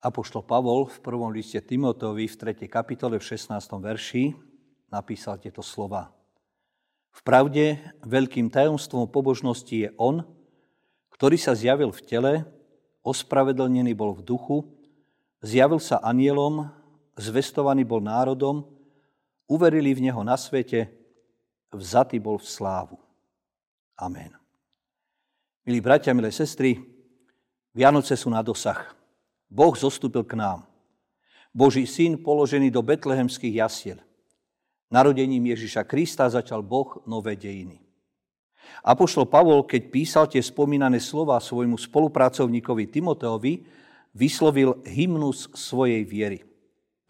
Apoštol Pavol v prvom liste Timoteovi v 3. kapitole v 16. verši napísal tieto slova. V pravde veľkým tajomstvom pobožnosti je On, ktorý sa zjavil v tele, ospravedlnený bol v duchu, zjavil sa anielom, zvestovaný bol národom, uverili v Neho na svete, vzatý bol v slávu. Amen. Milí bratia, milé sestry, Vianoce sú na dosah. Boh zostúpil k nám. Boží syn položený do betlehemských jasiel. Narodením Ježiša Krista začal Boh nové dejiny. Apoštol Pavol, keď písal tie spomínané slova svojmu spolupracovníkovi Timoteovi, vyslovil hymnus svojej viery.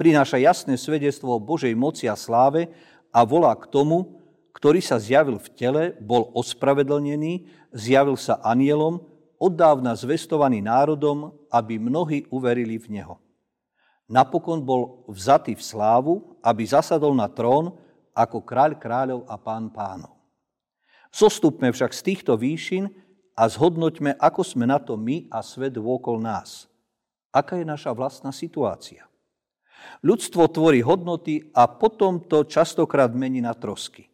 Prináša jasné svedectvo o Božej moci a sláve a volá k tomu, ktorý sa zjavil v tele, bol ospravedlnený, zjavil sa anielom, oddávna zvestovaný národom, aby mnohí uverili v Neho. Napokon bol vzatý v slávu, aby zasadol na trón ako kráľ kráľov a pán pánov. Zostupme však z týchto výšin a zhodnoťme, ako sme na to my a svet vôkol nás. Aká je naša vlastná situácia? Ľudstvo tvorí hodnoty a potom to častokrát mení na trosky.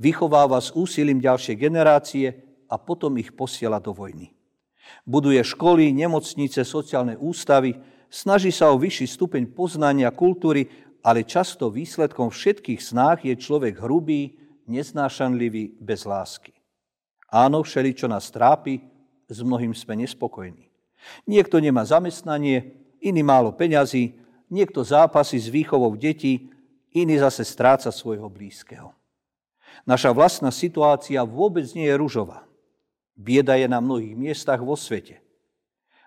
Vychováva s úsilím ďalšie generácie a potom ich posiela do vojny. Buduje školy, nemocnice, sociálne ústavy, snaží sa o vyšší stupeň poznania kultúry, ale často výsledkom všetkých snách je človek hrubý, neznášanlivý, bez lásky. Áno, všeličo nás trápi, s mnohým sme nespokojní. Niekto nemá zamestnanie, iný málo peňazí, niekto zápasí s výchovou detí, iný zase stráca svojho blízkeho. Naša vlastná situácia vôbec nie je ružová. Bieda je na mnohých miestach vo svete.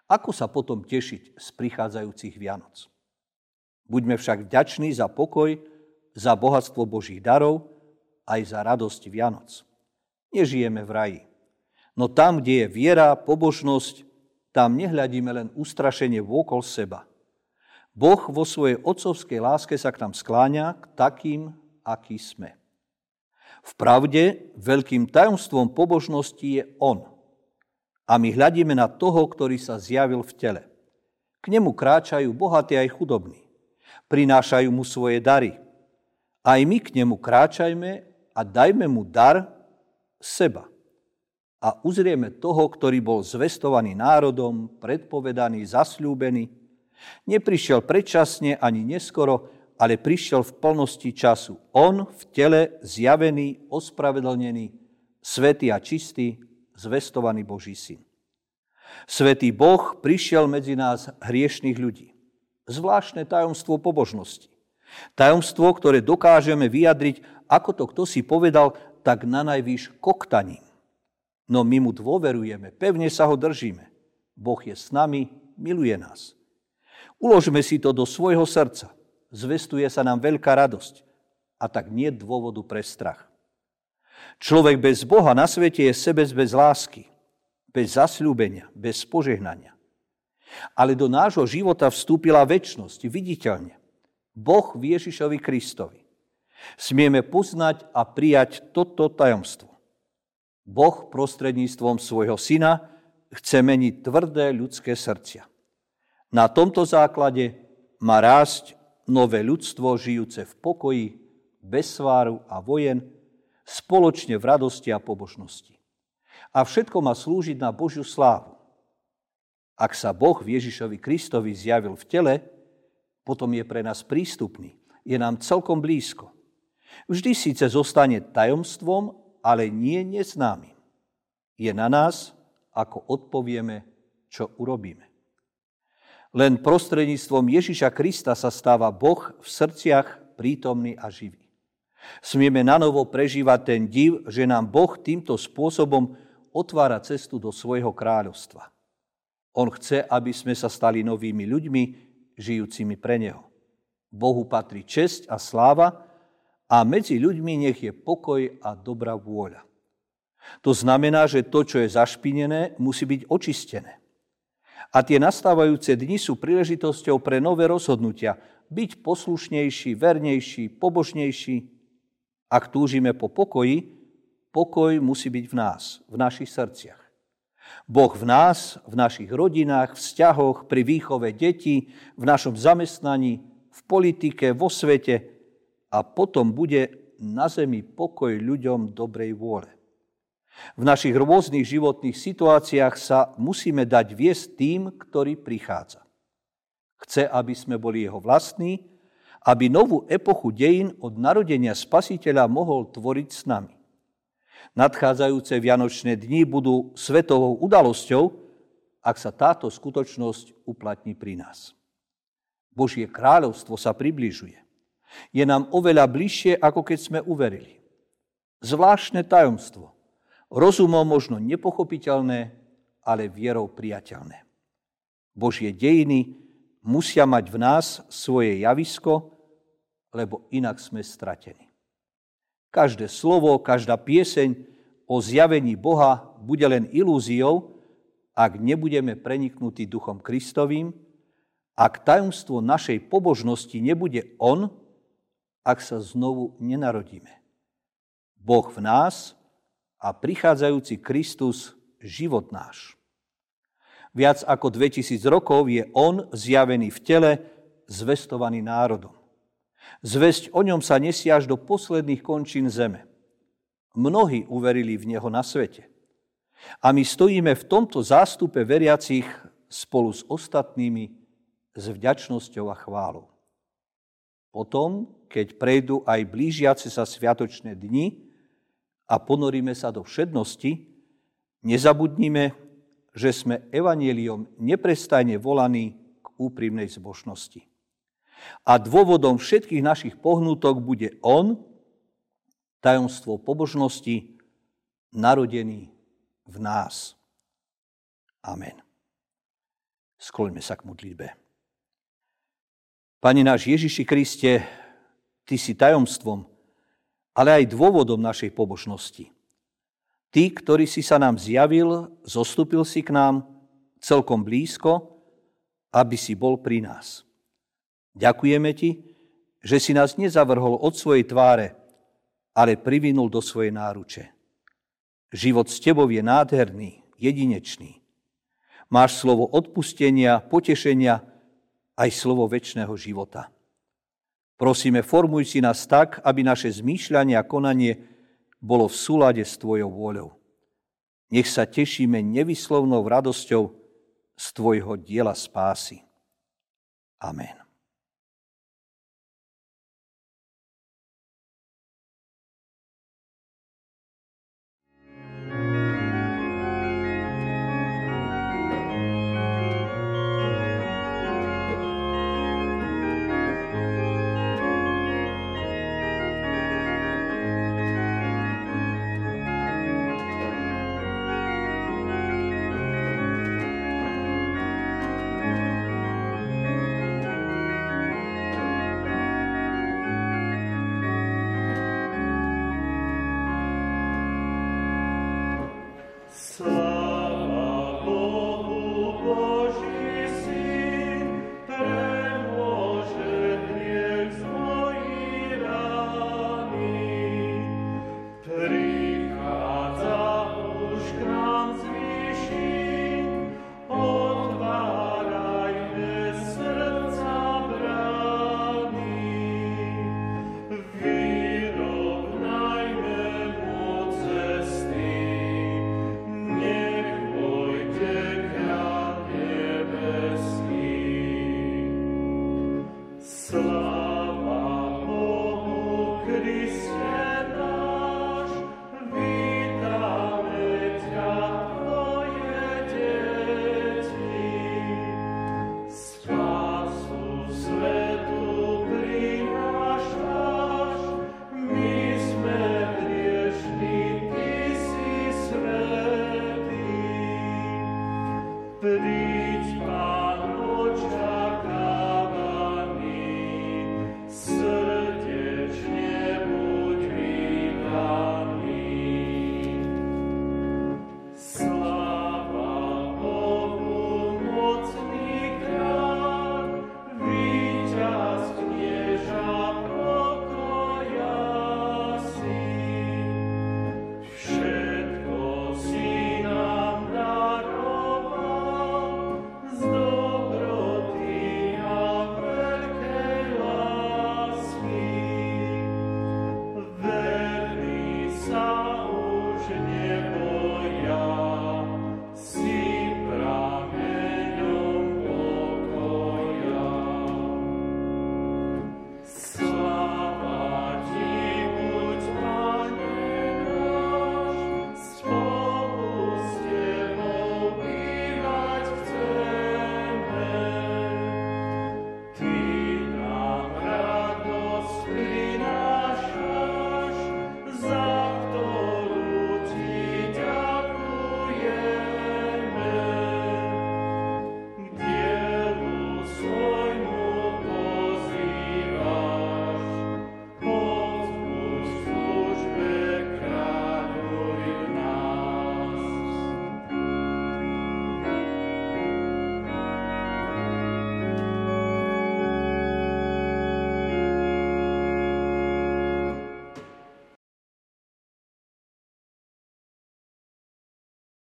Ako sa potom tešiť z prichádzajúcich Vianoc? Buďme však vďační za pokoj, za bohatstvo Božích darov, aj za radosť Vianoc. Nežijeme v raji. No tam, kde je viera, pobožnosť, tam nehľadíme len ustrašenie vôkol seba. Boh vo svojej otcovskej láske sa k nám skláňa k takým, aký sme. V pravde veľkým tajomstvom pobožnosti je On. A my hľadíme na toho, ktorý sa zjavil v tele. K nemu kráčajú bohatí aj chudobní. Prinášajú mu svoje dary. Aj my k nemu kráčajme a dajme mu dar seba. A uzrieme toho, ktorý bol zvestovaný národom, predpovedaný, zasľúbený. Neprišiel predčasne ani neskoro, ale prišiel v plnosti času. On v tele zjavený, ospravedlnený, svetý a čistý, zvestovaný Boží syn. Svetý Boh prišiel medzi nás hriešných ľudí. Zvláštne tajomstvo pobožnosti. Tajomstvo, ktoré dokážeme vyjadriť, ako to kto si povedal, tak na najvýš koktaním. No my mu dôverujeme, pevne sa ho držíme. Boh je s nami, miluje nás. Uložme si to do svojho srdca zvestuje sa nám veľká radosť a tak nie dôvodu pre strach. Človek bez Boha na svete je sebec bez lásky, bez zasľúbenia, bez požehnania. Ale do nášho života vstúpila väčnosť, viditeľne. Boh v Ježišovi Kristovi. Smieme poznať a prijať toto tajomstvo. Boh prostredníctvom svojho syna chce meniť tvrdé ľudské srdcia. Na tomto základe má rásť nové ľudstvo žijúce v pokoji, bez sváru a vojen, spoločne v radosti a pobožnosti. A všetko má slúžiť na Božiu slávu. Ak sa Boh Ježišovi Kristovi zjavil v tele, potom je pre nás prístupný, je nám celkom blízko. Vždy síce zostane tajomstvom, ale nie neznámym. Je na nás, ako odpovieme, čo urobíme. Len prostredníctvom Ježiša Krista sa stáva Boh v srdciach prítomný a živý. Smieme na novo prežívať ten div, že nám Boh týmto spôsobom otvára cestu do svojho kráľovstva. On chce, aby sme sa stali novými ľuďmi, žijúcimi pre Neho. Bohu patrí česť a sláva a medzi ľuďmi nech je pokoj a dobrá vôľa. To znamená, že to, čo je zašpinené, musí byť očistené. A tie nastávajúce dni sú príležitosťou pre nové rozhodnutia. Byť poslušnejší, vernejší, pobožnejší. Ak túžime po pokoji, pokoj musí byť v nás, v našich srdciach. Boh v nás, v našich rodinách, vzťahoch, pri výchove detí, v našom zamestnaní, v politike, vo svete a potom bude na zemi pokoj ľuďom dobrej vôle. V našich rôznych životných situáciách sa musíme dať viesť tým, ktorý prichádza. Chce, aby sme boli jeho vlastní, aby novú epochu dejín od narodenia spasiteľa mohol tvoriť s nami. Nadchádzajúce vianočné dni budú svetovou udalosťou, ak sa táto skutočnosť uplatní pri nás. Božie kráľovstvo sa približuje. Je nám oveľa bližšie, ako keď sme uverili. Zvláštne tajomstvo. Rozumom možno nepochopiteľné, ale vierou priateľné. Božie dejiny musia mať v nás svoje javisko, lebo inak sme stratení. Každé slovo, každá pieseň o zjavení Boha bude len ilúziou, ak nebudeme preniknutí Duchom Kristovým, ak tajomstvo našej pobožnosti nebude On, ak sa znovu nenarodíme. Boh v nás a prichádzajúci Kristus život náš. Viac ako 2000 rokov je On zjavený v tele, zvestovaný národom. Zväzť o ňom sa nesie až do posledných končín zeme. Mnohí uverili v Neho na svete. A my stojíme v tomto zástupe veriacich spolu s ostatnými s vďačnosťou a chválou. Potom, keď prejdú aj blížiace sa sviatočné dni a ponoríme sa do všednosti, nezabudnime, že sme evaneliom neprestajne volaní k úprimnej zbožnosti. A dôvodom všetkých našich pohnutok bude On, tajomstvo pobožnosti, narodený v nás. Amen. Skloňme sa k modlitbe. Pane náš Ježiši Kriste, Ty si tajomstvom, ale aj dôvodom našej pobožnosti. Ty, ktorý si sa nám zjavil, zostúpil si k nám celkom blízko, aby si bol pri nás. Ďakujeme ti, že si nás nezavrhol od svojej tváre, ale privinul do svojej náruče. Život s tebou je nádherný, jedinečný. Máš slovo odpustenia, potešenia, aj slovo väčšného života. Prosíme, formuj si nás tak, aby naše zmýšľanie a konanie bolo v súlade s Tvojou vôľou. Nech sa tešíme nevyslovnou radosťou z Tvojho diela spásy. Amen. So.